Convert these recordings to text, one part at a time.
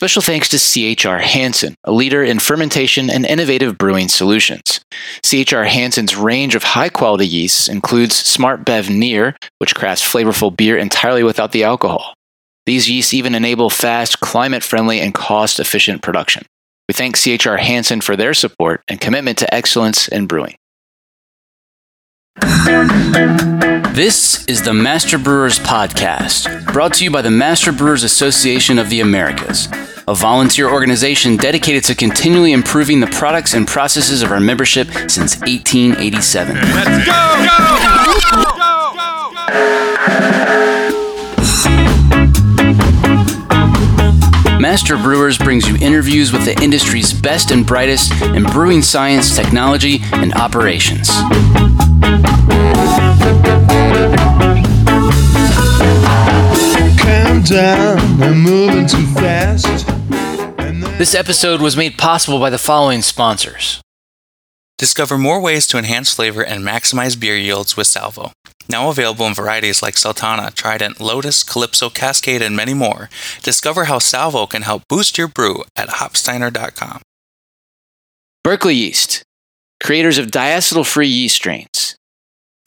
Special thanks to CHR Hansen, a leader in fermentation and innovative brewing solutions. CHR Hansen's range of high quality yeasts includes SmartBev NEER, which crafts flavorful beer entirely without the alcohol. These yeasts even enable fast, climate friendly, and cost efficient production. We thank CHR Hansen for their support and commitment to excellence in brewing. This is the Master Brewers Podcast, brought to you by the Master Brewers Association of the Americas, a volunteer organization dedicated to continually improving the products and processes of our membership since 1887. Let's go! go, go, go Master Brewers brings you interviews with the industry's best and brightest in brewing science, technology, and operations. down, I'm moving too fast. This episode was made possible by the following sponsors. Discover more ways to enhance flavor and maximize beer yields with Salvo. Now available in varieties like Sultana, Trident, Lotus, Calypso, Cascade, and many more. Discover how Salvo can help boost your brew at hopsteiner.com. Berkeley Yeast, creators of diacetyl free yeast strains.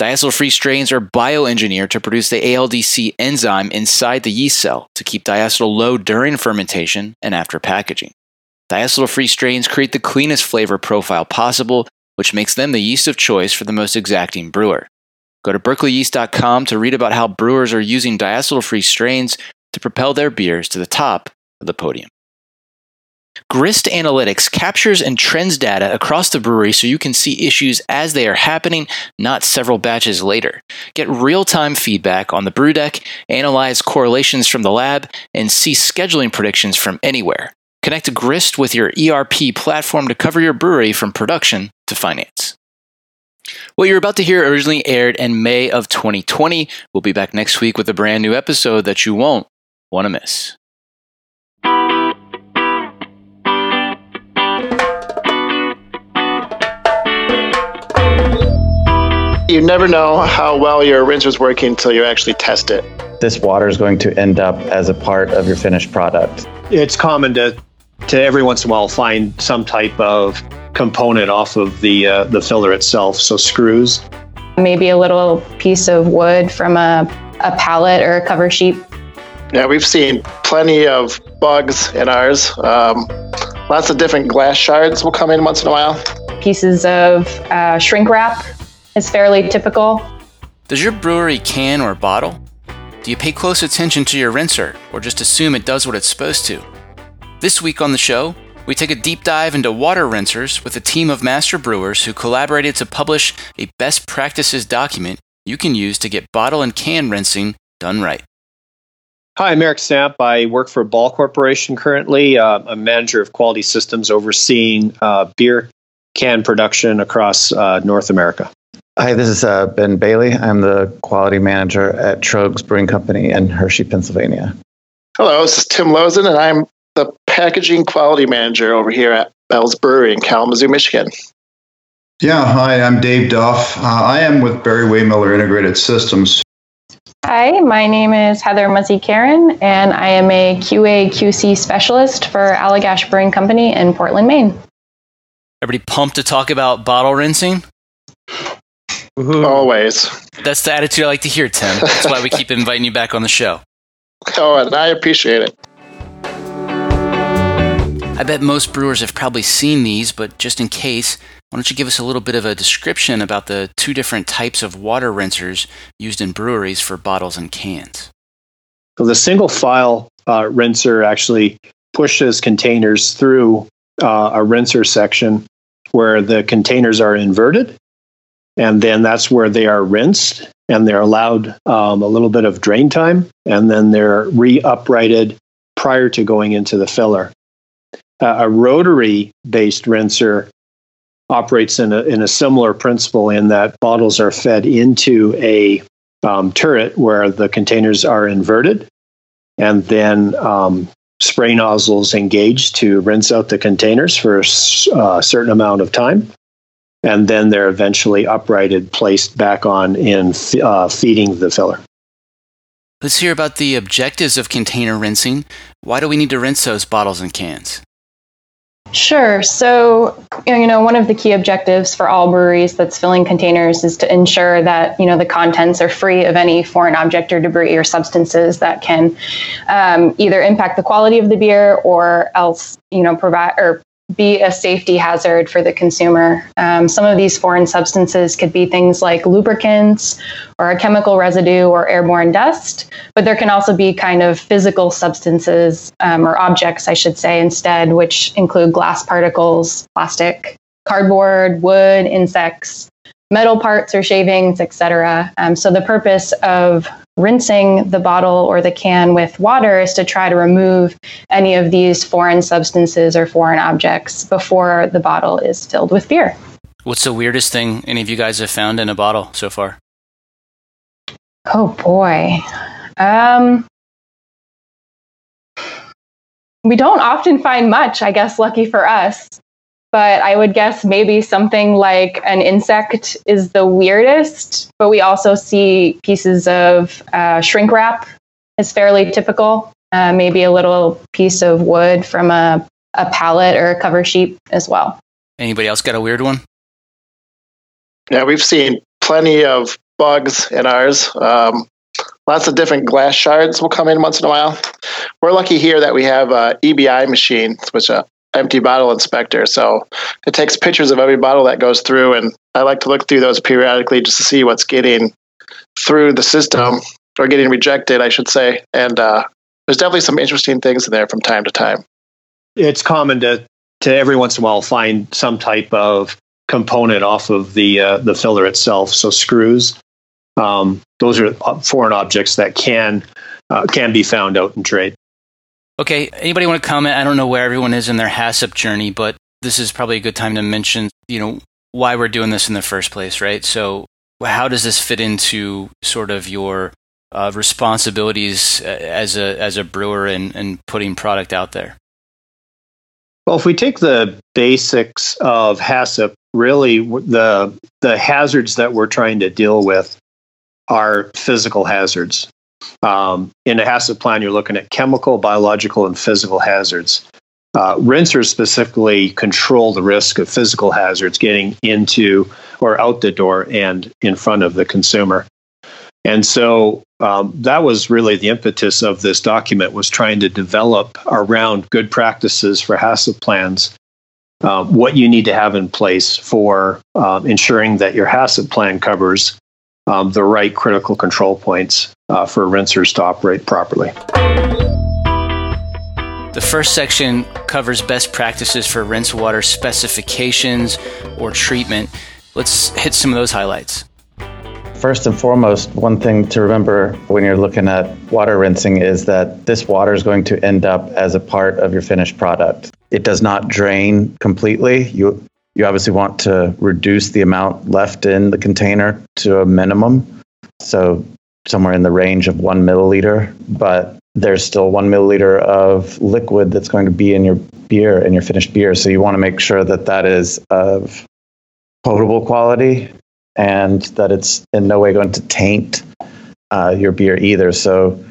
Diacetyl free strains are bioengineered to produce the ALDC enzyme inside the yeast cell to keep diacetyl low during fermentation and after packaging. Diacetyl free strains create the cleanest flavor profile possible, which makes them the yeast of choice for the most exacting brewer. Go to berkeleyyeast.com to read about how brewers are using diacetyl free strains to propel their beers to the top of the podium. Grist Analytics captures and trends data across the brewery so you can see issues as they are happening, not several batches later. Get real time feedback on the brew deck, analyze correlations from the lab, and see scheduling predictions from anywhere. Connect Grist with your ERP platform to cover your brewery from production to finance. What you're about to hear originally aired in May of 2020. We'll be back next week with a brand new episode that you won't want to miss. You never know how well your rinser is working until you actually test it. This water is going to end up as a part of your finished product. It's common to to every once in a while find some type of component off of the uh, the filler itself. So screws, maybe a little piece of wood from a, a pallet or a cover sheet. Yeah, we've seen plenty of bugs in ours. Um, lots of different glass shards will come in once in a while. Pieces of uh, shrink wrap is fairly typical. Does your brewery can or bottle? Do you pay close attention to your rinser or just assume it does what it's supposed to? This week on the show, we take a deep dive into water rinsers with a team of master brewers who collaborated to publish a best practices document you can use to get bottle and can rinsing done right. Hi, I'm Eric Samp. I work for Ball Corporation currently. Uh, I'm manager of quality systems overseeing uh, beer can production across uh, North America. Hi, this is uh, Ben Bailey. I'm the quality manager at Troegs Brewing Company in Hershey, Pennsylvania. Hello, this is Tim Lozen, and I'm the packaging quality manager over here at Bell's Brewery in Kalamazoo, Michigan. Yeah, hi, I'm Dave Duff. Uh, I am with Barry Wehmiller Integrated Systems. Hi, my name is Heather Muzzy Caron, and I am a QA QC specialist for Allagash Brewing Company in Portland, Maine. Everybody pumped to talk about bottle rinsing? Ooh. Always. That's the attitude I like to hear, Tim. That's why we keep inviting you back on the show. Oh, and I appreciate it. I bet most brewers have probably seen these, but just in case, why don't you give us a little bit of a description about the two different types of water rinsers used in breweries for bottles and cans? So the single file uh, rinser actually pushes containers through uh, a rinser section where the containers are inverted and then that's where they are rinsed and they're allowed um, a little bit of drain time and then they're re-uprighted prior to going into the filler. Uh, a rotary based rinser operates in a, in a similar principle in that bottles are fed into a um, turret where the containers are inverted and then um, spray nozzles engaged to rinse out the containers for a uh, certain amount of time and then they're eventually uprighted, placed back on in uh, feeding the filler. Let's hear about the objectives of container rinsing. Why do we need to rinse those bottles and cans? Sure. So, you know, one of the key objectives for all breweries that's filling containers is to ensure that, you know, the contents are free of any foreign object or debris or substances that can um, either impact the quality of the beer or else, you know, provide or be a safety hazard for the consumer. Um, some of these foreign substances could be things like lubricants or a chemical residue or airborne dust, but there can also be kind of physical substances um, or objects, I should say, instead, which include glass particles, plastic, cardboard, wood, insects, metal parts or shavings, etc. Um, so the purpose of rinsing the bottle or the can with water is to try to remove any of these foreign substances or foreign objects before the bottle is filled with beer. What's the weirdest thing any of you guys have found in a bottle so far? Oh boy. Um, we don't often find much, I guess, lucky for us but I would guess maybe something like an insect is the weirdest. But we also see pieces of uh, shrink wrap is fairly typical. Uh, maybe a little piece of wood from a, a pallet or a cover sheet as well. Anybody else got a weird one? Yeah, we've seen plenty of bugs in ours. Um, lots of different glass shards will come in once in a while. We're lucky here that we have a EBI machine, which uh, empty bottle inspector. So it takes pictures of every bottle that goes through, and I like to look through those periodically just to see what's getting through the system or getting rejected, I should say. And uh, there's definitely some interesting things in there from time to time. It's common to to every once in a while find some type of component off of the uh, the filler itself. So screws, um, those are foreign objects that can uh, can be found out in trade. Okay, anybody want to comment? I don't know where everyone is in their HACCP journey, but this is probably a good time to mention, you know, why we're doing this in the first place, right? So, how does this fit into sort of your uh, responsibilities uh, as a as a brewer and, and putting product out there? Well, if we take the basics of HACCP, really the the hazards that we're trying to deal with are physical hazards. Um, in a hazard plan, you're looking at chemical, biological, and physical hazards. Uh, rinsers specifically control the risk of physical hazards getting into or out the door and in front of the consumer. And so um, that was really the impetus of this document was trying to develop around good practices for HACCP plans, uh, what you need to have in place for um, ensuring that your HACCP plan covers um, the right critical control points uh, for rinsers to operate properly. The first section covers best practices for rinse water specifications or treatment. Let's hit some of those highlights. First and foremost, one thing to remember when you're looking at water rinsing is that this water is going to end up as a part of your finished product. It does not drain completely. You you obviously want to reduce the amount left in the container to a minimum. So somewhere in the range of one milliliter, but there's still one milliliter of liquid that's going to be in your beer and your finished beer. So you want to make sure that that is of potable quality and that it's in no way going to taint uh, your beer either. So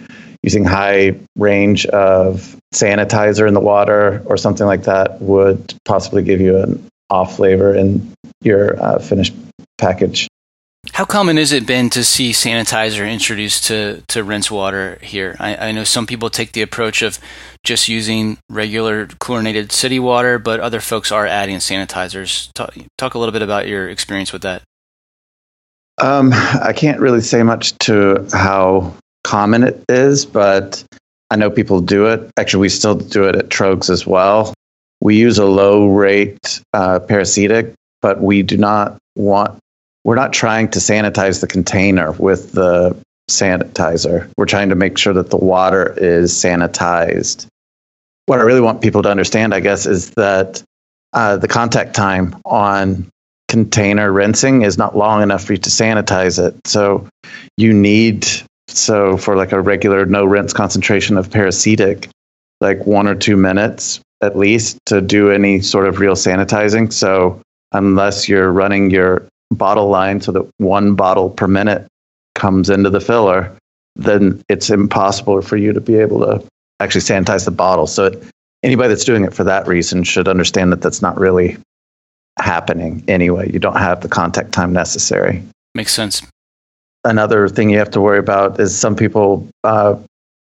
using high range of sanitizer in the water or something like that would possibly give you an off flavor in your uh, finished package. How common is it been to see sanitizer introduced to, to rinse water here? I, I know some people take the approach of just using regular chlorinated city water, but other folks are adding sanitizers. Talk, talk a little bit about your experience with that. Um, I can't really say much to how common it is, but I know people do it. Actually, we still do it at Troegs as well. We use a low rate uh, peracetic, but we do not want we're not trying to sanitize the container with the sanitizer. We're trying to make sure that the water is sanitized. What I really want people to understand, I guess, is that uh, the contact time on container rinsing is not long enough for you to sanitize it. So you need, so for like a regular no rinse concentration of peracetic, like one or two minutes at least to do any sort of real sanitizing. So unless you're running your bottle line so that one bottle per minute comes into the filler, then it's impossible for you to be able to actually sanitize the bottle. So it, anybody that's doing it for that reason should understand that that's not really happening anyway. You don't have the contact time necessary. Makes sense. Another thing you have to worry about is some people uh,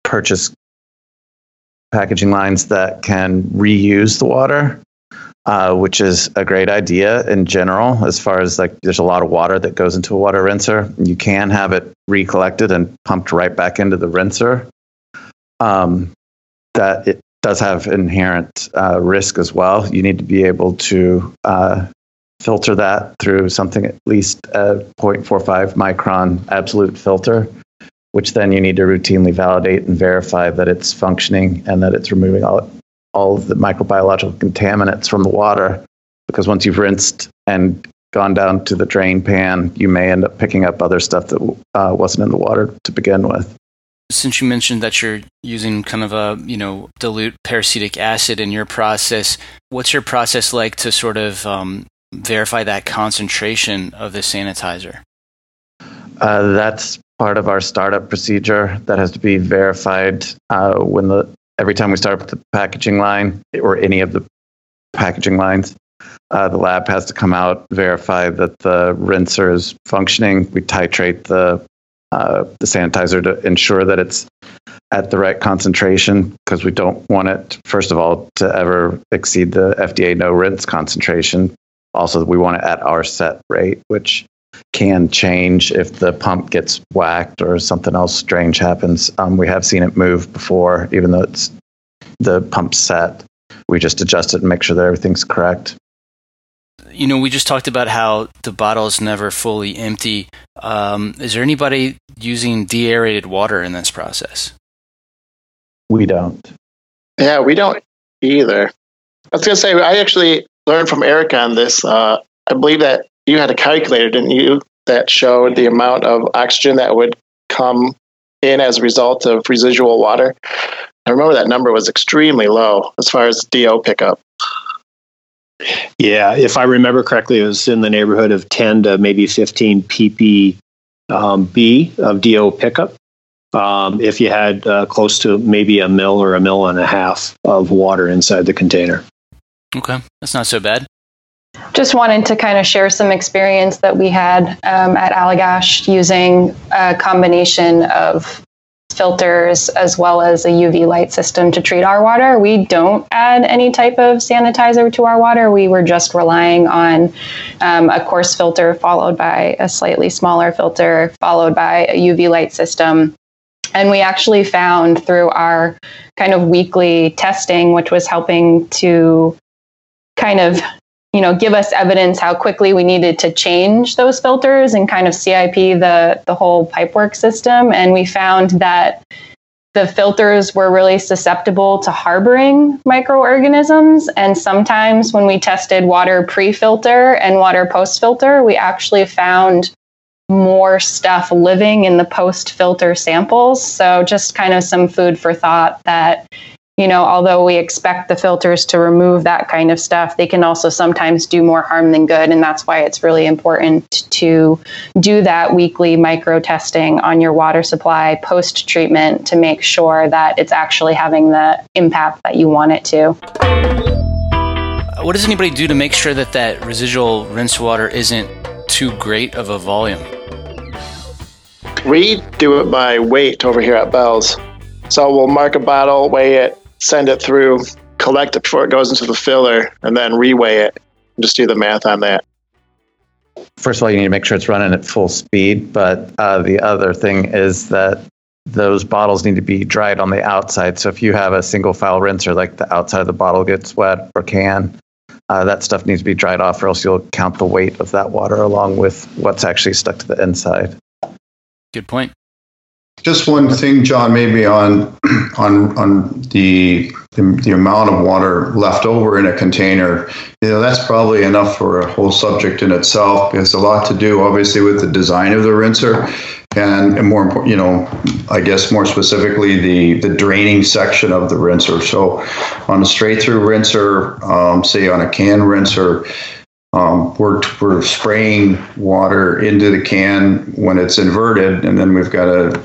purchase packaging lines that can reuse the water, uh, which is a great idea in general. As far as like, there's a lot of water that goes into a water rinser. You can have it recollected and pumped right back into the rinser. Um, that it does have inherent uh, risk as well. You need to be able to uh, filter that through something at least a 0.45 micron absolute filter, which then you need to routinely validate and verify that it's functioning and that it's removing all, all of the microbiological contaminants from the water. Because once you've rinsed and gone down to the drain pan, you may end up picking up other stuff that uh, wasn't in the water to begin with since you mentioned that you're using kind of a you know dilute peracetic acid in your process what's your process like to sort of um, verify that concentration of the sanitizer uh, that's part of our startup procedure that has to be verified uh, when the every time we start up the packaging line or any of the packaging lines uh, the lab has to come out verify that the rinser is functioning we titrate the uh, the sanitizer to ensure that it's at the right concentration because we don't want it, first of all, to ever exceed the FDA no rinse concentration. Also, we want it at our set rate, which can change if the pump gets whacked or something else strange happens. Um, we have seen it move before, even though it's the pump set. We just adjust it and make sure that everything's correct you know, we just talked about how the bottle is never fully empty. Um, is there anybody using deaerated water in this process? We don't. Yeah, we don't either. I was going to say, I actually learned from Eric on this. Uh, I believe that you had a calculator, didn't you, that showed the amount of oxygen that would come in as a result of residual water. I remember that number was extremely low as far as DO pickup. Yeah, if I remember correctly, it was in the neighborhood of 10 to maybe 15 ppb um, of DO pickup. Um, if you had uh, close to maybe a mill or a mill and a half of water inside the container. Okay, that's not so bad. Just wanted to kind of share some experience that we had um, at Allagash using a combination of filters as well as a UV light system to treat our water. We don't add any type of sanitizer to our water. We were just relying on um, a coarse filter followed by a slightly smaller filter followed by a UV light system. And we actually found through our kind of weekly testing, which was helping to kind of you know give us evidence how quickly we needed to change those filters and kind of CIP the the whole pipework system. And we found that the filters were really susceptible to harboring microorganisms. And sometimes when we tested water pre-filter and water post-filter we actually found more stuff living in the post-filter samples. So just kind of some food for thought that you know, although we expect the filters to remove that kind of stuff, they can also sometimes do more harm than good. And that's why it's really important to do that weekly micro testing on your water supply post treatment to make sure that it's actually having the impact that you want it to. What does anybody do to make sure that that residual rinse water isn't too great of a volume? We do it by weight over here at Bell's. So we'll mark a bottle, weigh it, send it through, collect it before it goes into the filler, and then reweigh it. And just do the math on that. First of all, you need to make sure it's running at full speed. But uh, the other thing is that those bottles need to be dried on the outside. So if you have a single file rinser, like the outside of the bottle gets wet or can, uh, that stuff needs to be dried off, or else you'll count the weight of that water along with what's actually stuck to the inside. Good point. Just one thing, John, maybe on on on the, the, the amount of water left over in a container. You know, that's probably enough for a whole subject in itself. It's a lot to do, obviously, with the design of the rinser, and, and more important, you know, I guess more specifically the the draining section of the rinser. So, on a straight through rinser, um, say on a can rinser. Um, we're, we're spraying water into the can when it's inverted, and then we've got a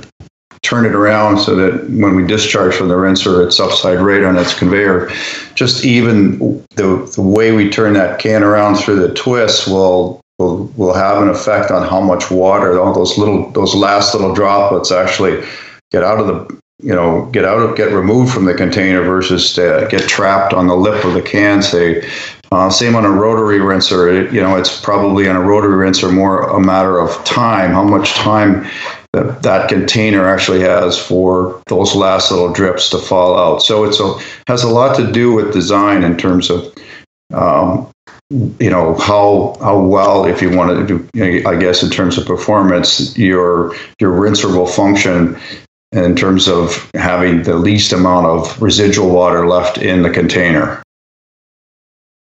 turn it around so that when we discharge from the rinser, it's upside right on its conveyor. Just even the, the way we turn that can around through the twist will will will have an effect on how much water all those little those last little droplets actually get out of the you know get out of get removed from the container versus get trapped on the lip of the can say uh, same on a rotary rinser it, you know it's probably on a rotary rinser more a matter of time how much time that, that container actually has for those last little drips to fall out so it's a has a lot to do with design in terms of um, you know how how well if you want to do i guess in terms of performance your your rinser will function in terms of having the least amount of residual water left in the container.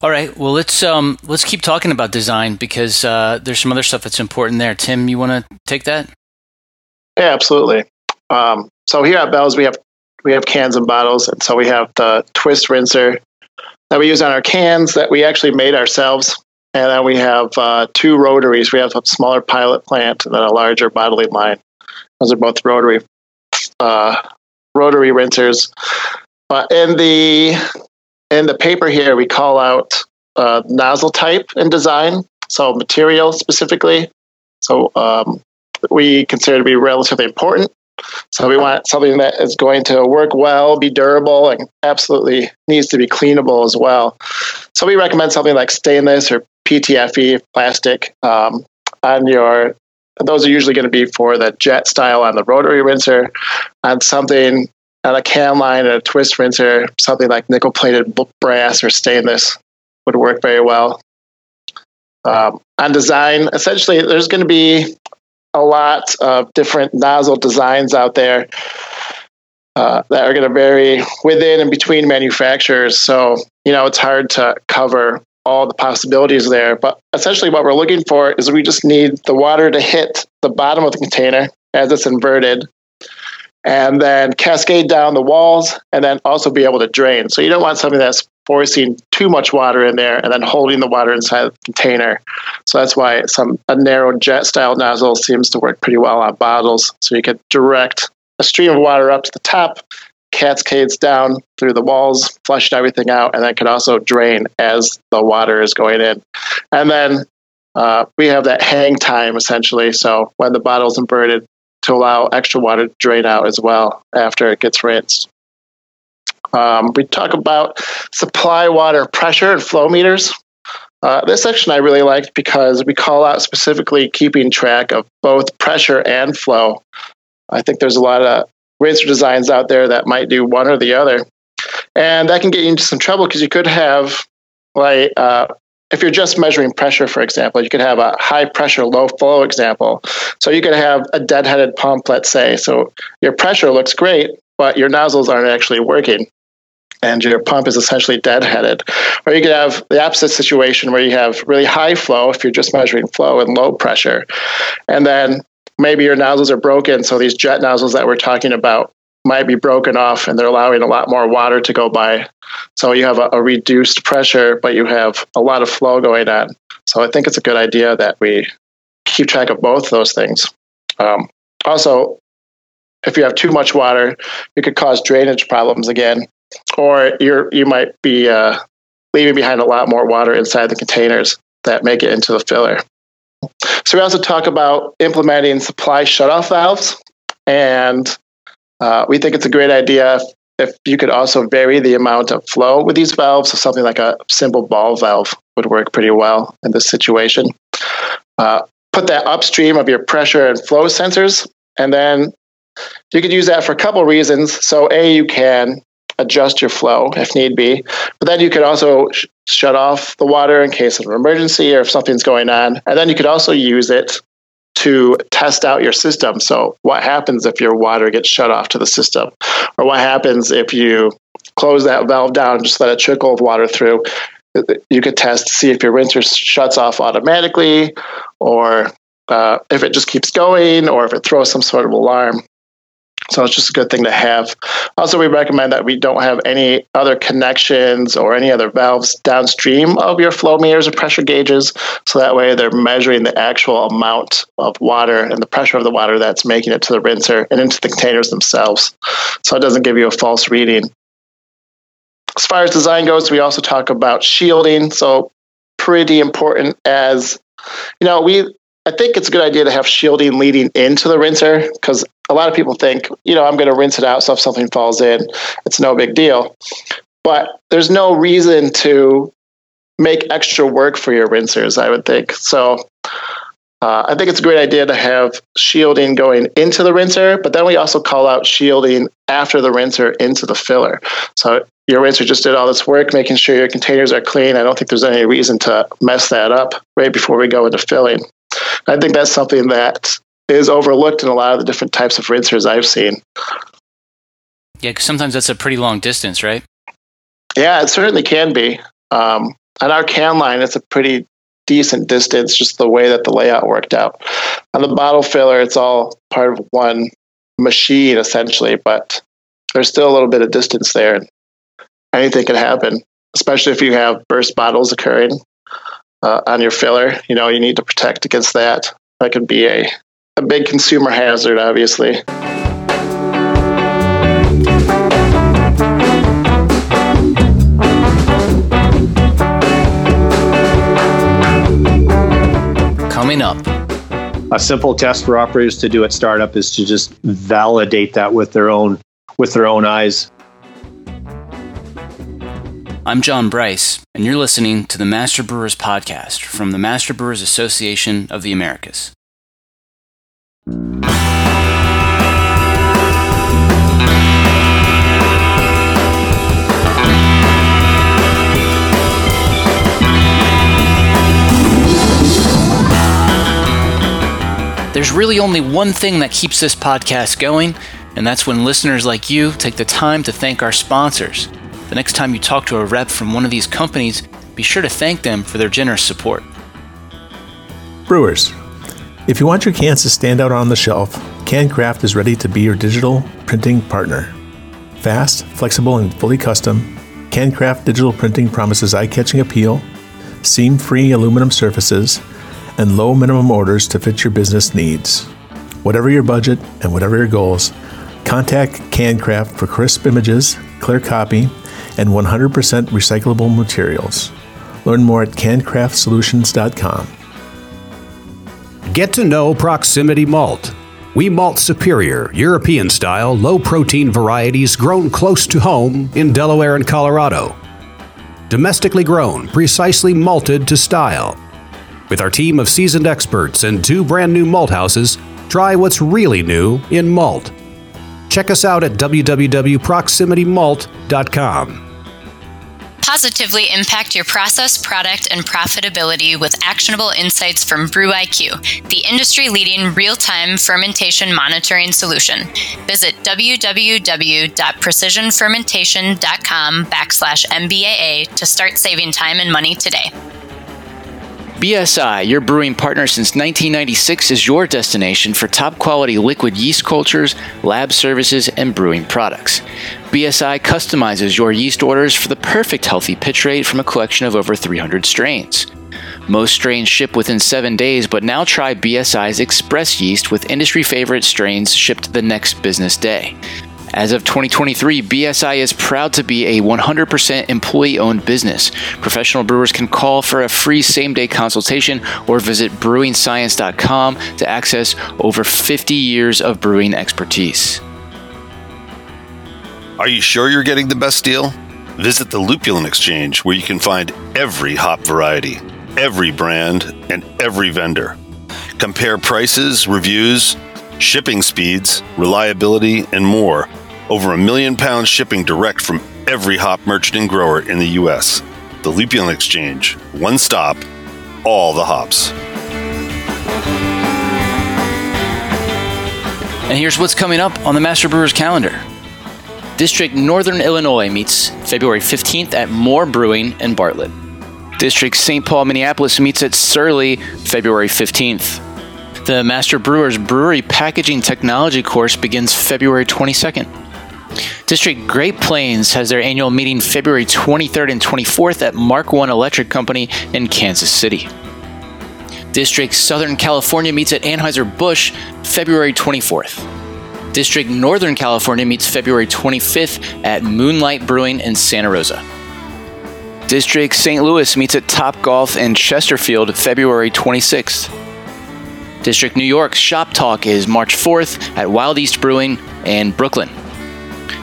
All right. Well, let's um, let's keep talking about design because uh, there's some other stuff that's important there. Tim, you want to take that? Yeah, absolutely. Um, so here at Bell's, we have we have cans and bottles, and so we have the twist rinser that we use on our cans that we actually made ourselves, and then we have uh, two rotaries. We have a smaller pilot plant and then a larger bottling line. Those are both rotary uh, rotary rinsers. But in the in the paper here, we call out uh, nozzle type and design, so material specifically. So um, we consider to be relatively important. So we want something that is going to work well, be durable, and absolutely needs to be cleanable as well. So we recommend something like stainless or PTFE plastic um, on your those are usually going to be for the jet style on the rotary rinser, on something on a can line and a twist rinser, something like nickel plated brass or stainless would work very well. Um, on design, essentially, there's going to be a lot of different nozzle designs out there uh, that are going to vary within and between manufacturers. So, you know, it's hard to cover all the possibilities there. But essentially, what we're looking for is we just need the water to hit the bottom of the container as it's inverted, and then cascade down the walls, and then also be able to drain. So you don't want something that's forcing too much water in there and then holding the water inside the container. So that's why some a narrow jet style nozzle seems to work pretty well on bottles. So you can direct a stream of water up to the top cascades down through the walls, flushed everything out, and then can also drain as the water is going in. And then uh, we have that hang time essentially. So when the bottle's inverted, to allow extra water to drain out as well after it gets rinsed. Um, we talk about supply water pressure and flow meters. Uh, this section I really liked because we call out specifically keeping track of both pressure and flow. I think there's a lot of rinser designs out there that might do one or the other. And that can get you into some trouble because you could have, like, uh, if you're just measuring pressure, for example, you could have a high pressure, low flow example. So you could have a deadheaded pump, let's say. So your pressure looks great, but your nozzles aren't actually working. And your pump is essentially deadheaded. Or you could have the opposite situation where you have really high flow if you're just measuring flow and low pressure. And then maybe your nozzles are broken. So these jet nozzles that we're talking about might be broken off and they're allowing a lot more water to go by. So you have a, a, reduced pressure, but you have a lot of flow going on. So I think it's a good idea that we keep track of both those things. Um, also, if you have too much water, it could cause drainage problems again, or you're you might be uh, leaving behind a lot more water inside the containers that make it into the filler. So we also talk about implementing supply shutoff valves, and uh, we think it's a great idea if, you could also vary the amount of flow with these valves. So something like a simple ball valve would work pretty well in this situation. Uh, put that upstream of your pressure and flow sensors, and then you could use that for a couple reasons. So, a you can adjust your flow if need be. But then you could also sh- shut off the water in case of an emergency or if something's going on. And then you could also use it to test out your system. So, what happens if your water gets shut off to the system? Or what happens if you close that valve down and just let a trickle of water through? You could test to see if your rinser shuts off automatically or uh, if it just keeps going or if it throws some sort of alarm. So it's just a good thing to have. Also, we recommend that we don't have any other connections or any other valves downstream of your flow meters or pressure gauges. So that way they're measuring the actual amount of water and the pressure of the water that's making it to the rinser and into the containers themselves. So it doesn't give you a false reading. As far as design goes, we also talk about shielding. So pretty important as you know, we I think it's a good idea to have shielding leading into the rinser because a lot of people think, you know, I'm going to rinse it out so if something falls in, it's no big deal. But there's no reason to make extra work for your rinsers, I would think. So uh, I think it's a great idea to have shielding going into the rinser, but then we also call out shielding after the rinser into the filler. So your rinser just did all this work making sure your containers are clean. I don't think there's any reason to mess that up right before we go into filling. I think that's something that is overlooked in a lot of the different types of rinsers I've seen. Yeah, because sometimes that's a pretty long distance, right? Yeah, it certainly can be. Um, on our can line, it's a pretty decent distance, just the way that the layout worked out. On the bottle filler, it's all part of one machine essentially, but there's still a little bit of distance there. Anything can happen, especially if you have burst bottles occurring uh, on your filler. You know, you need to protect against that. That could be a, a big consumer hazard, obviously. Coming up. A simple test for operators to do at startup is to just validate that with their own with their own eyes. I'm John Bryce, and you're listening to the Master Brewers Podcast from the Master Brewers Association of the Americas. There's really only one thing that keeps this podcast going, and that's when listeners like you take the time to thank our sponsors. The next time you talk to a rep from one of these companies, be sure to thank them for their generous support. Brewers, if you want your cans to stand out on the shelf, CanCraft is ready to be your digital printing partner. Fast, flexible, and fully custom, CanCraft digital printing promises eye catching appeal, seam free aluminum surfaces, and low minimum orders to fit your business needs. Whatever your budget and whatever your goals, contact CanCraft for crisp images, clear copy, and 100% recyclable materials. Learn more at cancraftsolutions.com. Get to know Proximity Malt. We malt superior, European style, low protein varieties grown close to home in Delaware and Colorado. Domestically grown, precisely malted to style. With our team of seasoned experts and two brand new malt houses, try what's really new in malt. Check us out at www.proximitymalt.com. Positively impact your process, product, and profitability with actionable insights from BrewIQ, the industry leading real time fermentation monitoring solution. Visit www.precisionfermentation.com backslash MBAA to start saving time and money today. BSI, your brewing partner since 1996, is your destination for top quality liquid yeast cultures, lab services, and brewing products. BSI customizes your yeast orders for the perfect healthy pitch rate from a collection of over 300 strains. Most strains ship within seven days, but now try BSI's Express yeast with industry favorite strains shipped the next business day. As of 2023, BSI is proud to be a 100% employee owned business. Professional brewers can call for a free same day consultation or visit brewingscience.com to access over 50 years of brewing expertise. Are you sure you're getting the best deal? Visit the Lupulin Exchange, where you can find every hop variety, every brand, and every vendor. Compare prices, reviews, shipping speeds, reliability, and more. Over a million pounds shipping direct from every hop merchant and grower in the U.S. The Lupulin Exchange, one stop, all the hops. And here's what's coming up on the Master Brewers calendar. District Northern Illinois meets February 15th at Moore Brewing in Bartlett. District St. Paul Minneapolis meets at Surly February 15th. The Master Brewers Brewery Packaging Technology course begins February 22nd. District Great Plains has their annual meeting February 23rd and 24th at Mark One Electric Company in Kansas City. District Southern California meets at Anheuser-Busch February 24th. District Northern California meets February 25th at Moonlight Brewing in Santa Rosa. District St. Louis meets at Top Golf in Chesterfield February 26th. District New York's Shop Talk is March 4th at Wild East Brewing in Brooklyn.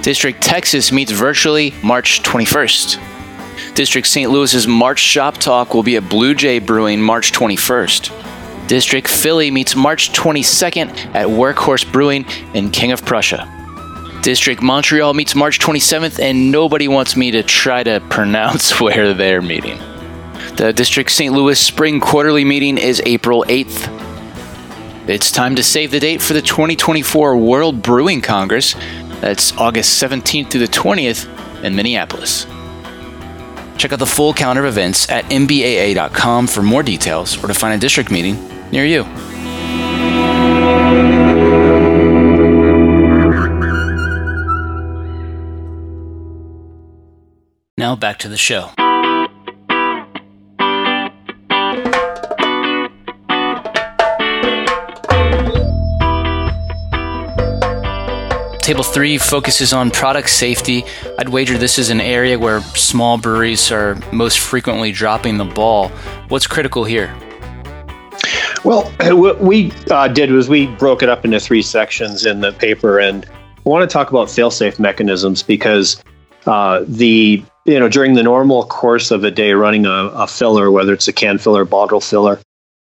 District Texas meets virtually March 21st. District St. Louis's March Shop Talk will be at Blue Jay Brewing March 21st. District Philly meets March 22nd at Workhorse Brewing in King of Prussia. District Montreal meets March 27th, and nobody wants me to try to pronounce where they're meeting. The District St. Louis Spring Quarterly meeting is April 8th. It's time to save the date for the 2024 World Brewing Congress. That's August 17th through the 20th in Minneapolis. Check out the full calendar of events at mbaa.com for more details or to find a district meeting near you. Now back to the show. Table three focuses on product safety. I'd wager this is an area where small breweries are most frequently dropping the ball. What's critical here? Well, what we uh, did was we broke it up into three sections in the paper, and I want to talk about fail-safe mechanisms because uh, the you know during the normal course of a day running a, a filler, whether it's a can filler, bottle filler,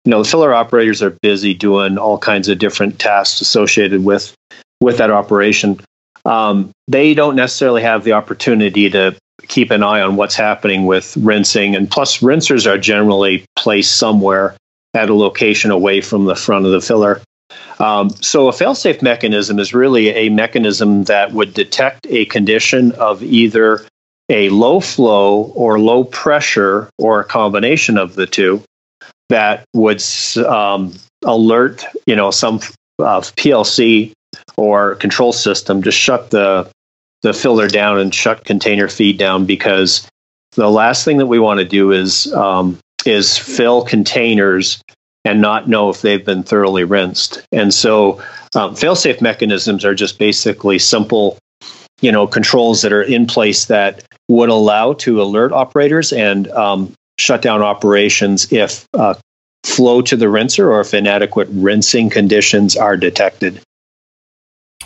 you know the filler operators are busy doing all kinds of different tasks associated with with that operation, um, they don't necessarily have the opportunity to keep an eye on what's happening with rinsing. And plus, rinsers are generally placed somewhere at a location away from the front of the filler. Um, so, a fail-safe mechanism is really a mechanism that would detect a condition of either a low flow or low pressure or a combination of the two that would um, alert, you know, some uh, PLC or control system to shut the the filler down and shut container feed down because the last thing that we want to do is um, is fill containers and not know if they've been thoroughly rinsed. And so, um, fail-safe mechanisms are just basically simple, you know, controls that are in place that would allow to alert operators and um, shut down operations if uh, flow to the rinser or if inadequate rinsing conditions are detected.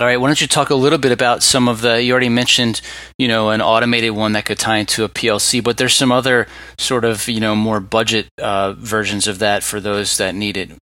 All right, why don't you talk a little bit about some of the, you already mentioned, you know, an automated one that could tie into a PLC, but there's some other sort of, you know, more budget uh, versions of that for those that need it.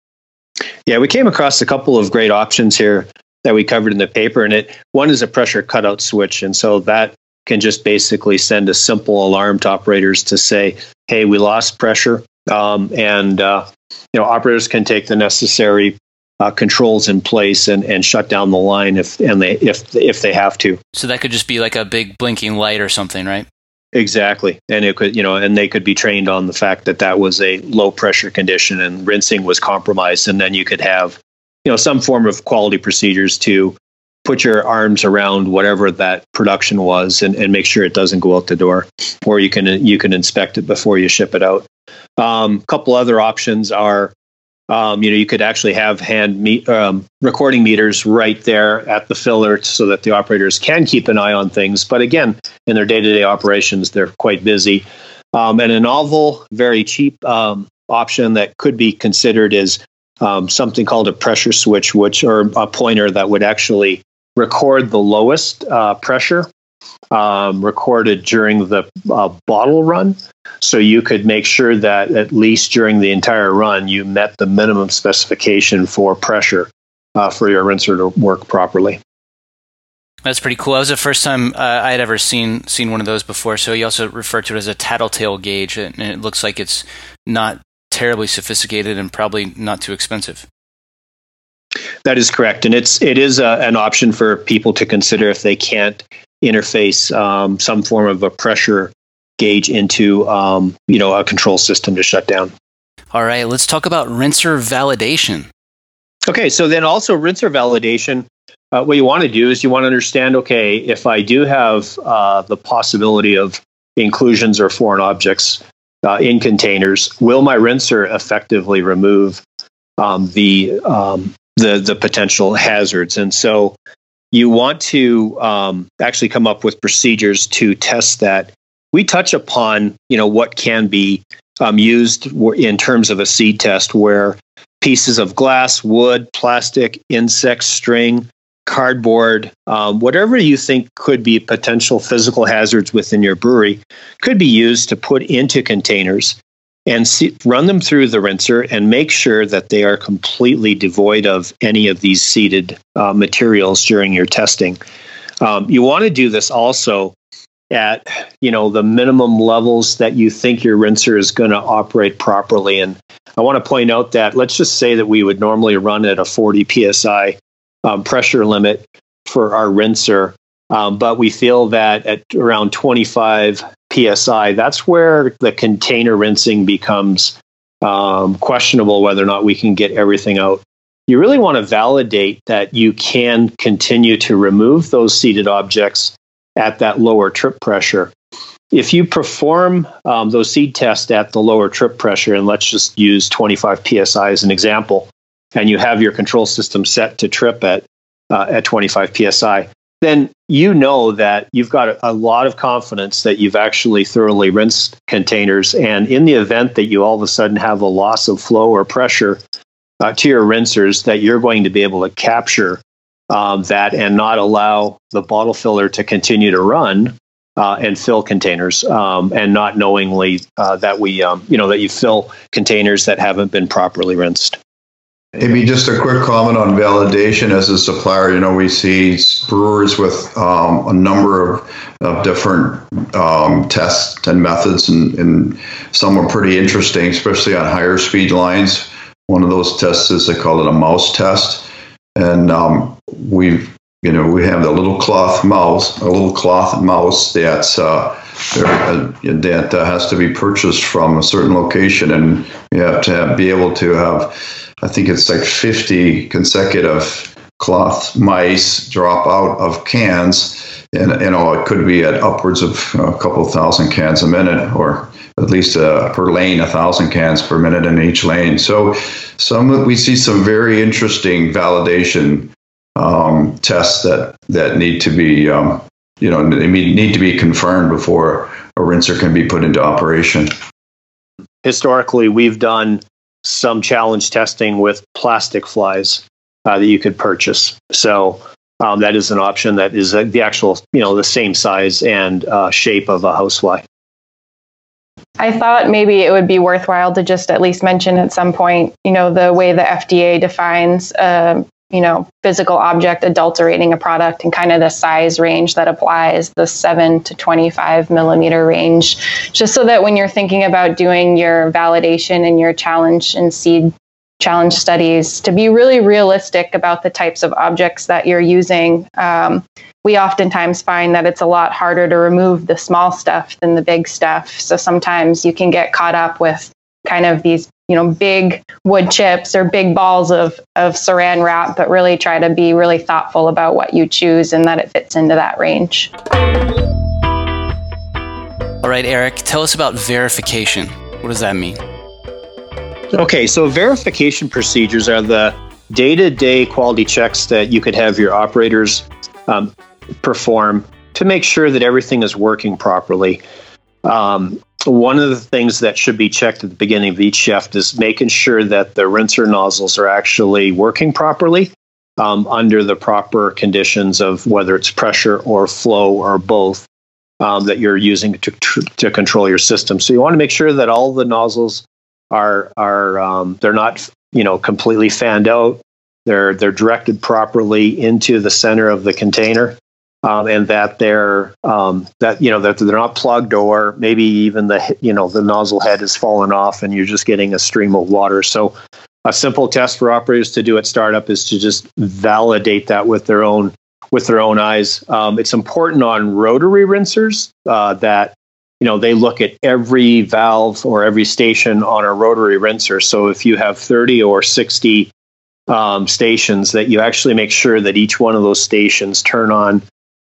Yeah, we came across a couple of great options here that we covered in the paper, and it one is a pressure cutout switch, and so that can just basically send a simple alarm to operators to say, "Hey, we lost pressure," um, and uh, you know, operators can take the necessary uh, controls in place and, and shut down the line if and they if if they have to. So that could just be like a big blinking light or something, right? Exactly, and it could you know, and they could be trained on the fact that that was a low pressure condition and rinsing was compromised, and then you could have you know some form of quality procedures to put your arms around whatever that production was and, and make sure it doesn't go out the door, or you can you can inspect it before you ship it out. A um, couple other options are um, you know, you could actually have hand um, recording meters right there at the filler so that the operators can keep an eye on things. But again, in their day-to-day operations, they're quite busy. Um, and a novel, very cheap um, option that could be considered is um, something called a pressure switch, which or a pointer that would actually record the lowest uh, pressure um, recorded during the uh, bottle run. So you could make sure that at least during the entire run, you met the minimum specification for pressure uh, for your rinser to work properly. That's pretty cool. That was the first time uh, I had ever seen seen one of those before. So he also referred to it as a tattletale gauge, and it looks like it's not terribly sophisticated and probably not too expensive. That is correct, and it's it is a, uh, an option for people to consider if they can't interface um, some form of a pressure gauge into um, you know a control system to shut down. All right, let's talk about rinser validation. Okay, so then also rinser validation. Uh, what you want to do is you want to understand okay, if I do have uh, the possibility of inclusions or foreign objects uh, in containers, will my rinser effectively remove um, the, um, the, the potential hazards? And so you want to um, actually come up with procedures to test that. We touch upon you know what can be um, used in terms of a seed test where pieces of glass, wood, plastic, insect, string, cardboard, um, whatever you think could be potential physical hazards within your brewery, could be used to put into containers and see, run them through the rinser and make sure that they are completely devoid of any of these seeded uh, materials during your testing. Um, you want to do this also at you know the minimum levels that you think your rinser is going to operate properly and i want to point out that let's just say that we would normally run at a 40 psi um, pressure limit for our rinser um, but we feel that at around 25 psi that's where the container rinsing becomes um, questionable whether or not we can get everything out you really want to validate that you can continue to remove those seeded objects at that lower trip pressure. If you perform um, those seed tests at the lower trip pressure, and let's just use 25 psi as an example, and you have your control system set to trip at uh, at 25 psi, then you know that you've got a, lot of confidence that you've actually thoroughly rinsed containers. And in the event that you all of a sudden have a loss of flow or pressure uh, to your rinsers, that you're going to be able to capture um, that and not allow the bottle filler to continue to run uh, and fill containers um, and not knowingly uh, that we um, you know that you fill containers that haven't been properly rinsed Maybe just a quick comment on validation as a supplier. You know, we see brewers with um, a number of, of different um, tests and methods, and, and, some are pretty interesting, especially on higher speed lines. One of those tests is they call it a mouse test, and um, we you know we have the little cloth mouse, a little cloth mouse that's uh, uh, that uh, has to be purchased from a certain location, and you have to have, be able to have, I think it's like 50 consecutive cloth mice drop out of cans, and you know it could be at upwards of a couple thousand cans a minute, or at least uh, per lane, a thousand cans per minute in each lane. So some we see some very interesting validation um, tests that that need to be um, you know they need to be confirmed before a rinser can be put into operation. Historically, we've done some challenge testing with plastic flies uh, that you could purchase. So um, that is an option that is uh, the actual you know the same size and uh, shape of a housefly. I thought maybe it would be worthwhile to just at least mention at some point, you know, the way the FDA defines uh, you know, physical object adulterating a product and kind of the size range that applies, the 7 to 25 millimeter range, just so that when you're thinking about doing your validation and your challenge and seed challenge studies, to be really realistic about the types of objects that you're using. Um, we oftentimes find that it's a lot harder to remove the small stuff than the big stuff. So sometimes you can get caught up with kind of these you know big wood chips or big balls of of saran wrap but really try to be really thoughtful about what you choose and that it fits into that range. All right eric tell us about verification. What does that mean? Okay so verification procedures are the day-to-day quality checks that you could have your operators um, perform to make sure that everything is working properly. Um, one of the things that should be checked at the beginning of each shift is making sure that the rinser nozzles are actually working properly um, under the proper conditions of whether it's pressure or flow or both um, that you're using to, to control your system. So you want to make sure that all the nozzles are are um, they're not you know completely fanned out. They're they're directed properly into the center of the container um, and that they're um, that you know that they're not plugged or maybe even the you know the nozzle head has fallen off and you're just getting a stream of water. So a simple test for operators to do at startup is to just validate that with their own with their own eyes. Um, it's important on rotary rinsers uh, that you know they look at every valve or every station on a rotary rinser. So if you have 30 or 60 um, stations that you actually make sure that each one of those stations turn on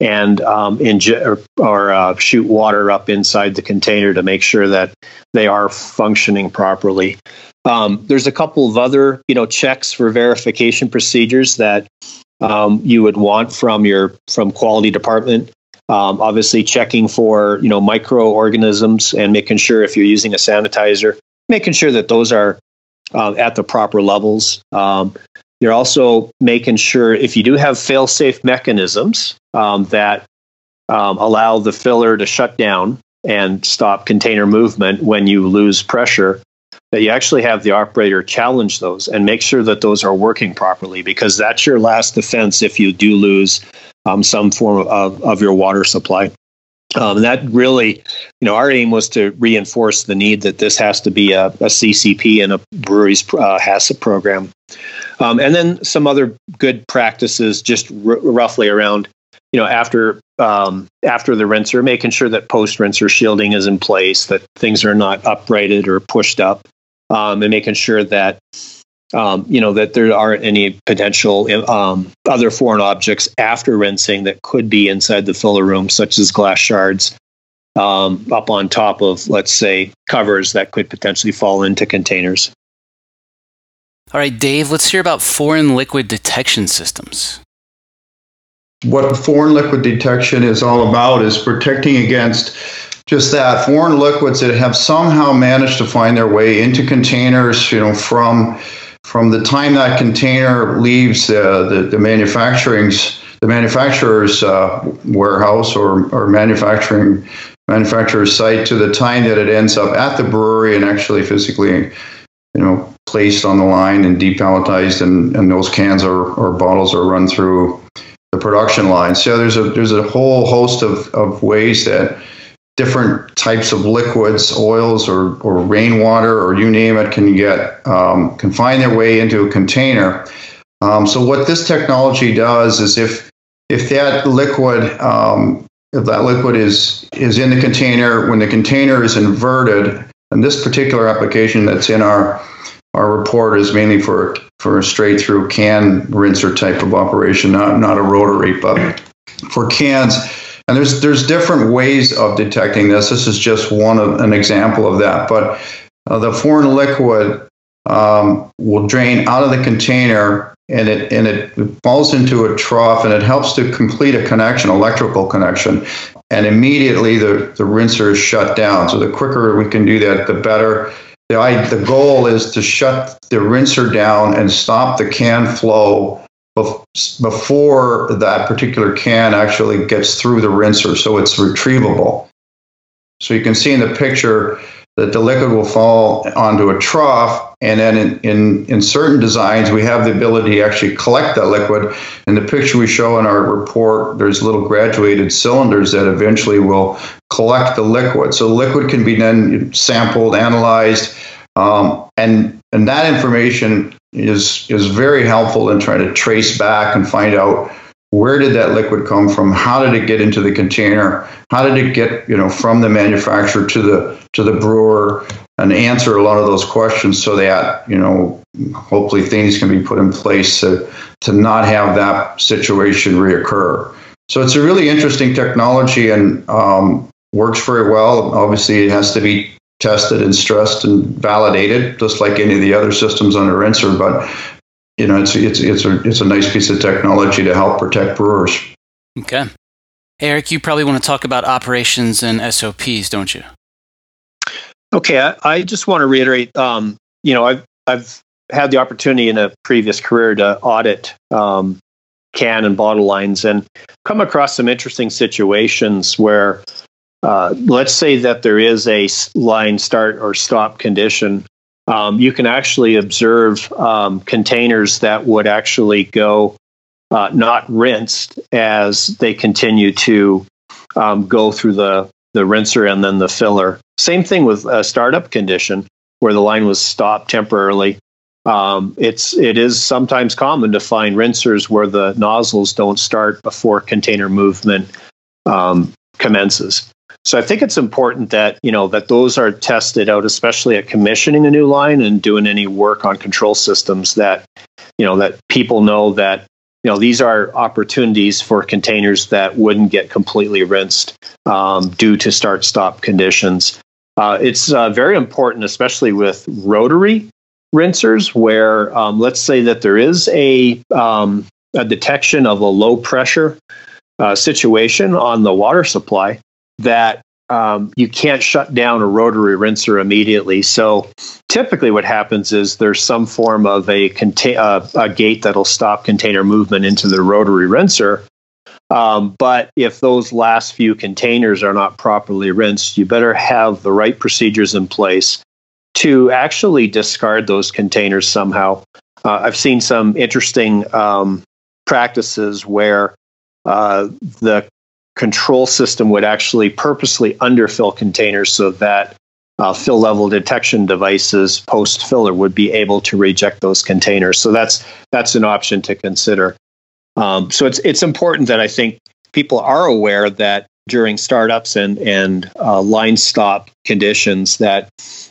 and um, or, or uh, shoot water up inside the container to make sure that they are functioning properly. Um, there's a couple of other, you know, checks for verification procedures that um, you would want from your from quality department. Um, obviously, checking for you know microorganisms and making sure if you're using a sanitizer, making sure that those are uh, at the proper levels. Um, you're also making sure if you do have fail-safe mechanisms um, that um, allow the filler to shut down and stop container movement when you lose pressure, that you actually have the operator challenge those and make sure that those are working properly because that's your last defense if you do lose um, some form of, of your water supply. Um, that really, you know, our aim was to reinforce the need that this has to be a, a CCP and a brewery's uh, program. Um, and then some other good practices, just r- roughly around, you know, after um, after the rinser, making sure that post rinser shielding is in place, that things are not uprighted or pushed up, um, and making sure that um, you know that there aren't any potential um, other foreign objects after rinsing that could be inside the filler room, such as glass shards um, up on top of, let's say, covers that could potentially fall into containers. All right, Dave, let's hear about foreign liquid detection systems. What foreign liquid detection is all about is protecting against just that. Foreign liquids that have somehow managed to find their way into containers, you know, from from the time that container leaves uh, the the manufacturing's the manufacturer's uh, warehouse or, or manufacturing manufacturer's site to the time that it ends up at the brewery and actually physically, you know, placed on the line and depalletized, and, and those cans or, or bottles are run through production line. So there's a there's a whole host of, of ways that different types of liquids, oils, or, or rainwater, or you name it, can get um, can find their way into a container. Um, so what this technology does is if if that liquid um, if that liquid is is in the container when the container is inverted, and this particular application that's in our our report is mainly for for a straight through can rinser type of operation, not not a rotary, but for cans. And there's there's different ways of detecting this. This is just one of an example of that. But uh, the foreign liquid um, will drain out of the container and it and it falls into a trough and it helps to complete a connection, electrical connection, and immediately the the rinser is shut down. So the quicker we can do that, the better the, the goal is to shut the rinser down and stop the can flow before that particular can actually gets through the rinser so it's retrievable. So you can see in the picture that the liquid will fall onto a trough and then in, in, in certain designs we have the ability to actually collect that liquid. In the picture we show in our report, there's little graduated cylinders that eventually will collect the liquid. So liquid can be then sampled, analyzed, um, and and that information is is very helpful in trying to trace back and find out where did that liquid come from? How did it get into the container? How did it get you know from the manufacturer to the to the brewer and answer a lot of those questions so that you know hopefully things can be put in place to to not have that situation reoccur. So it's a really interesting technology and um, works very well. Obviously it has to be tested and stressed and validated, just like any of the other systems under Rinser. But you know, it's it's it's a it's a nice piece of technology to help protect brewers. Okay, Eric, you probably want to talk about operations and SOPs, don't you? Okay, I, I just want to reiterate. Um, you know, I've I've had the opportunity in a previous career to audit um, can and bottle lines and come across some interesting situations where uh, let's say that there is a line start or stop condition. Um, you can actually observe um, containers that would actually go uh, not rinsed as they continue to um, go through the, the rinser and then the filler. Same thing with a startup condition where the line was stopped temporarily. Um, it's it is sometimes common to find rinsers where the nozzles don't start before container movement um, commences. So I think it's important that you know that those are tested out, especially at commissioning a new line and doing any work on control systems. That you know that people know that you know these are opportunities for containers that wouldn't get completely rinsed um, due to start stop conditions. Uh, it's uh, very important, especially with rotary rinsers, where um, let's say that there is a, um, a detection of a low pressure uh, situation on the water supply that um, you can't shut down a rotary rinser immediately. So typically, what happens is there's some form of a, contain- uh, a gate that'll stop container movement into the rotary rinser. Um, but if those last few containers are not properly rinsed, you better have the right procedures in place to actually discard those containers somehow. Uh, I've seen some interesting um, practices where uh, the control system would actually purposely underfill containers so that uh, fill level detection devices post filler would be able to reject those containers. So that's that's an option to consider. Um, so it's it's important that I think people are aware that during startups and and uh, line stop conditions that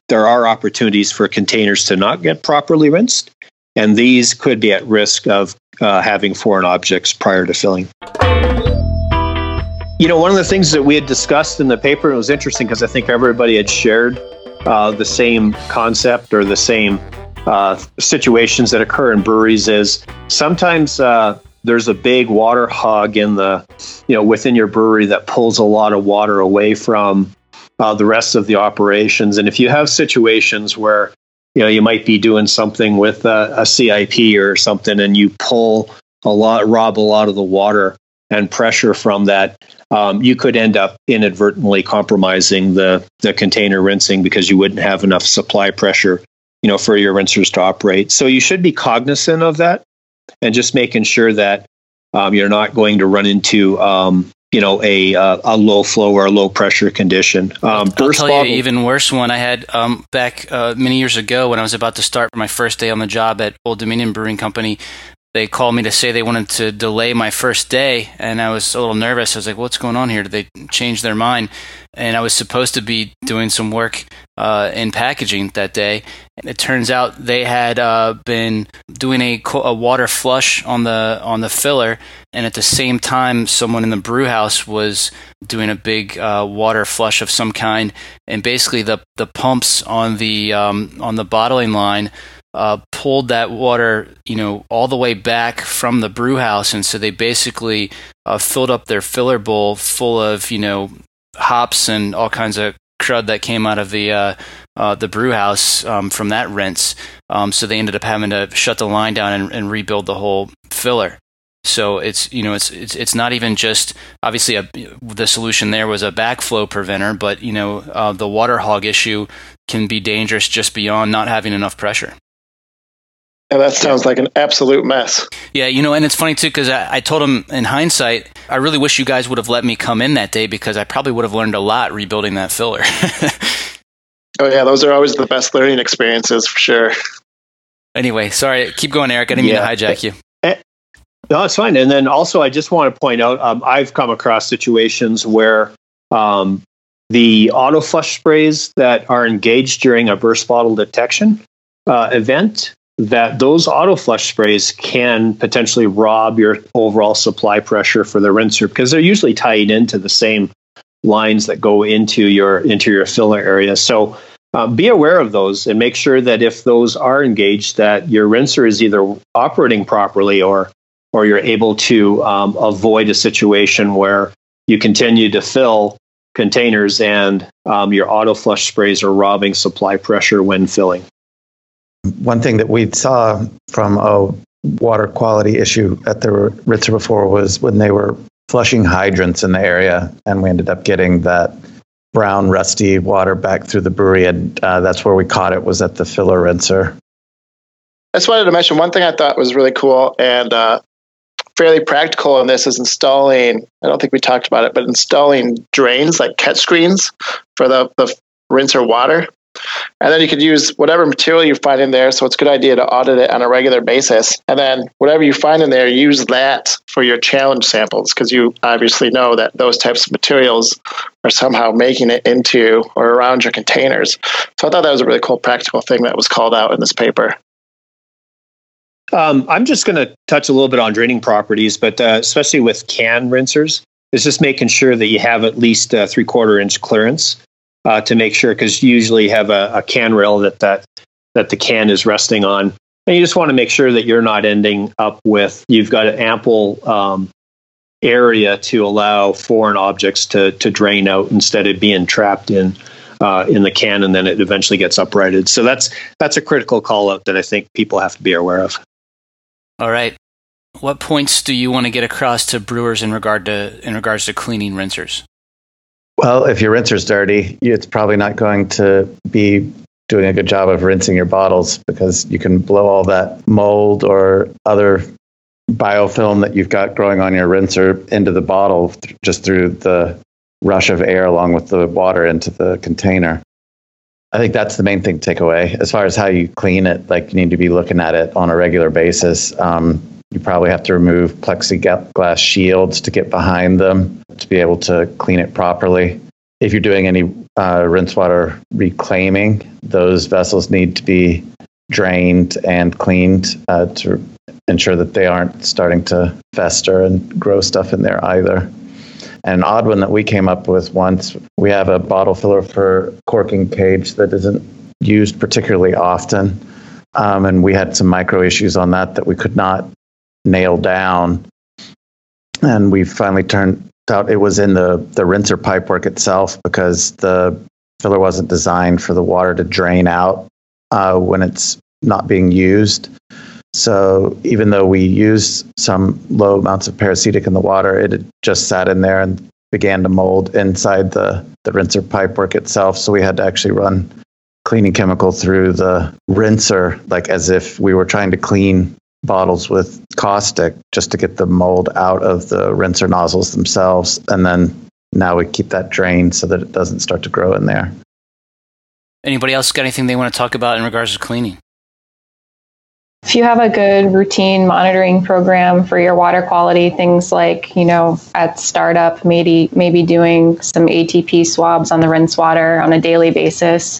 there are opportunities for containers to not get properly rinsed, and these could be at risk of uh, having foreign objects prior to filling. You know, one of the things that we had discussed in the paper, it was interesting because I think everybody had shared uh, the same concept or the same uh, situations that occur in breweries is sometimes uh, there's a big water hog in the, you know, within your brewery that pulls a lot of water away from uh, the rest of the operations. And if you have situations where, you know, you might be doing something with a, a CIP or something and you pull a lot, rob a lot of the water and pressure from that, um, you could end up inadvertently compromising the the container rinsing because you wouldn't have enough supply pressure, you know, for your rinsers to operate. So you should be cognizant of that, and just making sure that um, you're not going to run into um, you know a uh, a low flow or a low pressure condition. Um, I'll tell bottle- you even worse one I had um, back uh, many years ago when I was about to start my first day on the job at Old Dominion Brewing Company they called me to say they wanted to delay my first day and i was a little nervous. I was like what's going on here? Did they change their mind? And i was supposed to be doing some work uh, in packaging that day. And it turns out they had uh, been doing a, a, water flush on the on the filler and at the same time someone in the brew house was doing a big uh, water flush of some kind. And basically the the pumps on the um, on the bottling line uh, pulled that water, you know, all the way back from the brew house, and so they basically uh, filled up their filler bowl full of, you know, hops and all kinds of crud that came out of the uh, uh, the brew house um, from that rinse. Um, so they ended up having to shut the line down and, and, rebuild the whole filler. So it's you know it's it's it's not even just obviously a, the solution there was a backflow preventer, but you know uh, the water hog issue can be dangerous just beyond not having enough pressure. And that sounds like an absolute mess. Yeah, you know, and it's funny too because I, I, told him in hindsight, I really wish you guys would have let me come in that day because I probably would have learned a lot rebuilding that filler. oh yeah, those are always the best learning experiences for sure. Anyway, sorry, keep going, Eric. I didn't yeah. mean to hijack you. Eh, no, it's fine. And then also, I just want to point out, um, I've come across situations where um, the auto flush sprays that are engaged during a burst bottle detection uh, event that those auto flush sprays can potentially rob your overall supply pressure for the rinser because they're usually tied into the same lines that go into your into your filler area. So uh, be aware of those and make sure that if those are engaged, that your rinser is either operating properly or or you're able to um, avoid a situation where you continue to fill containers and um, your auto flush sprays are robbing supply pressure when filling. One thing that we saw from a water quality issue at the Ritzer before was when they were flushing hydrants in the area, and we ended up getting that brown, rusty water back through the brewery, and uh, that's where we caught it was at the filler rinser. I just wanted to mention one thing I thought was really cool and uh, fairly practical in this is installing. I don't think we talked about it, but installing drains like catch screens for the the rinser water. And then you could use whatever material you find in there. So it's a good idea to audit it on a regular basis. And then whatever you find in there, use that for your challenge samples because you obviously know that those types of materials are somehow making it into or around your containers. So I thought that was a really cool practical thing that was called out in this paper. Um, I'm just going to touch a little bit on draining properties, but uh, especially with can rinsers, is just making sure that you have at least a three quarter inch clearance uh, to make sure, because you usually have a, a, can rail that, that that the can is resting on, and you just want to make sure that you're not ending up with you've got an ample um, area to allow foreign objects to to drain out instead of being trapped in uh, in the can and then it eventually gets uprighted. So that's that's a critical call out that I think people have to be aware of. All right. What points do you want to get across to brewers in regard to in regards to cleaning rinsers? Well, if your rinser's dirty, it's probably not going to be doing a good job of rinsing your bottles because you can blow all that mold or other biofilm that you've got growing on your rinser into the bottle just through the rush of air along with the water into the container. I think that's the main thing to take away. As far as how you clean it, like you need to be looking at it on a regular basis. Um, you probably have to remove plexiglass shields to get behind them to be able to clean it properly. If you're doing any uh, rinse water reclaiming, those vessels need to be drained and cleaned uh, to ensure that they aren't starting to fester and grow stuff in there either. An odd one that we came up with once we have a bottle filler for corking cage that isn't used particularly often. Um, and we had some micro issues on that that we could not nail down. And we finally turned out it was in the, the rinser pipework itself because the filler wasn't designed for the water to drain out uh, when it's not being used. So even though we used some low amounts of peracetic in the water, it just sat in there and began to mold inside the, the rinser pipework itself. So we had to actually run cleaning chemical through the rinser, like as if we were trying to clean bottles with caustic just to get the mold out of the rinser nozzles themselves. And then now we keep that drained so that it doesn't start to grow in there. Anybody else got anything they want to talk about in regards to cleaning? If you have a good routine monitoring program for your water quality, things like, you know, at startup, maybe maybe doing some ATP swabs on the rinse water on a daily basis.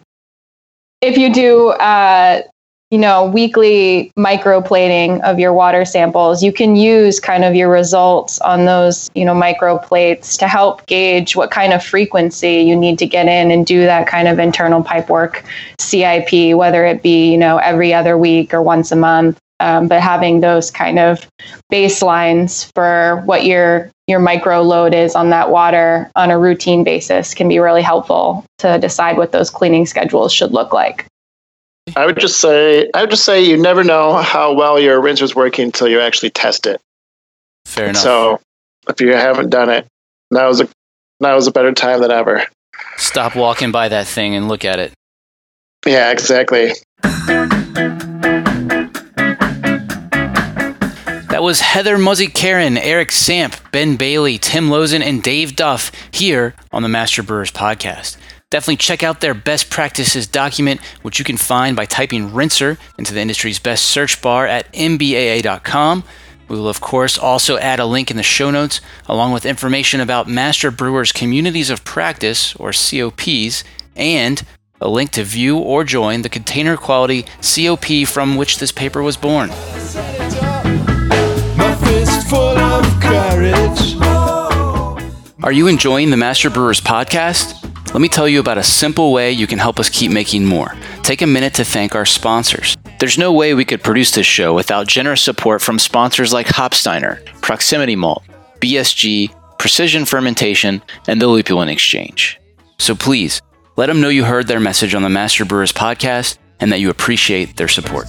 If you do uh, you know, weekly microplating of your water samples, you can use kind of your results on those, you know, microplates to help gauge what kind of frequency you need to get in and do that kind of internal pipe work CIP, whether it be, you know, every other week or once a month. Um, but having those kind of baselines for what your your micro load is on that water on a routine basis can be really helpful to decide what those cleaning schedules should look like. I would just say I would just say you never know how well your rinser is working until you actually test it. Fair enough. So if you haven't done it, now is a now is a better time than ever. Stop walking by that thing and look at it. Yeah, exactly. That was Heather Muzzy Caron, Eric Samp, Ben Bailey, Tim Lozen, and Dave Duff here on the Master Brewers Podcast. Definitely check out their best practices document, which you can find by typing rinser into the industry's best search bar at mbaa.com. We will, of course, also add a link in the show notes, along with information about Master Brewers Communities of Practice, or COPs, and a link to view or join the container quality COP from which this paper was born. Are you enjoying the Master Brewers podcast? Let me tell you about a simple way you can help us keep making more. Take a minute to thank our sponsors. There's no way we could produce this show without generous support from sponsors like Hopsteiner, Proximity Malt, BSG, Precision Fermentation, and the Lupulin Exchange. So please, let them know you heard their message on the Master Brewers podcast and that you appreciate their support.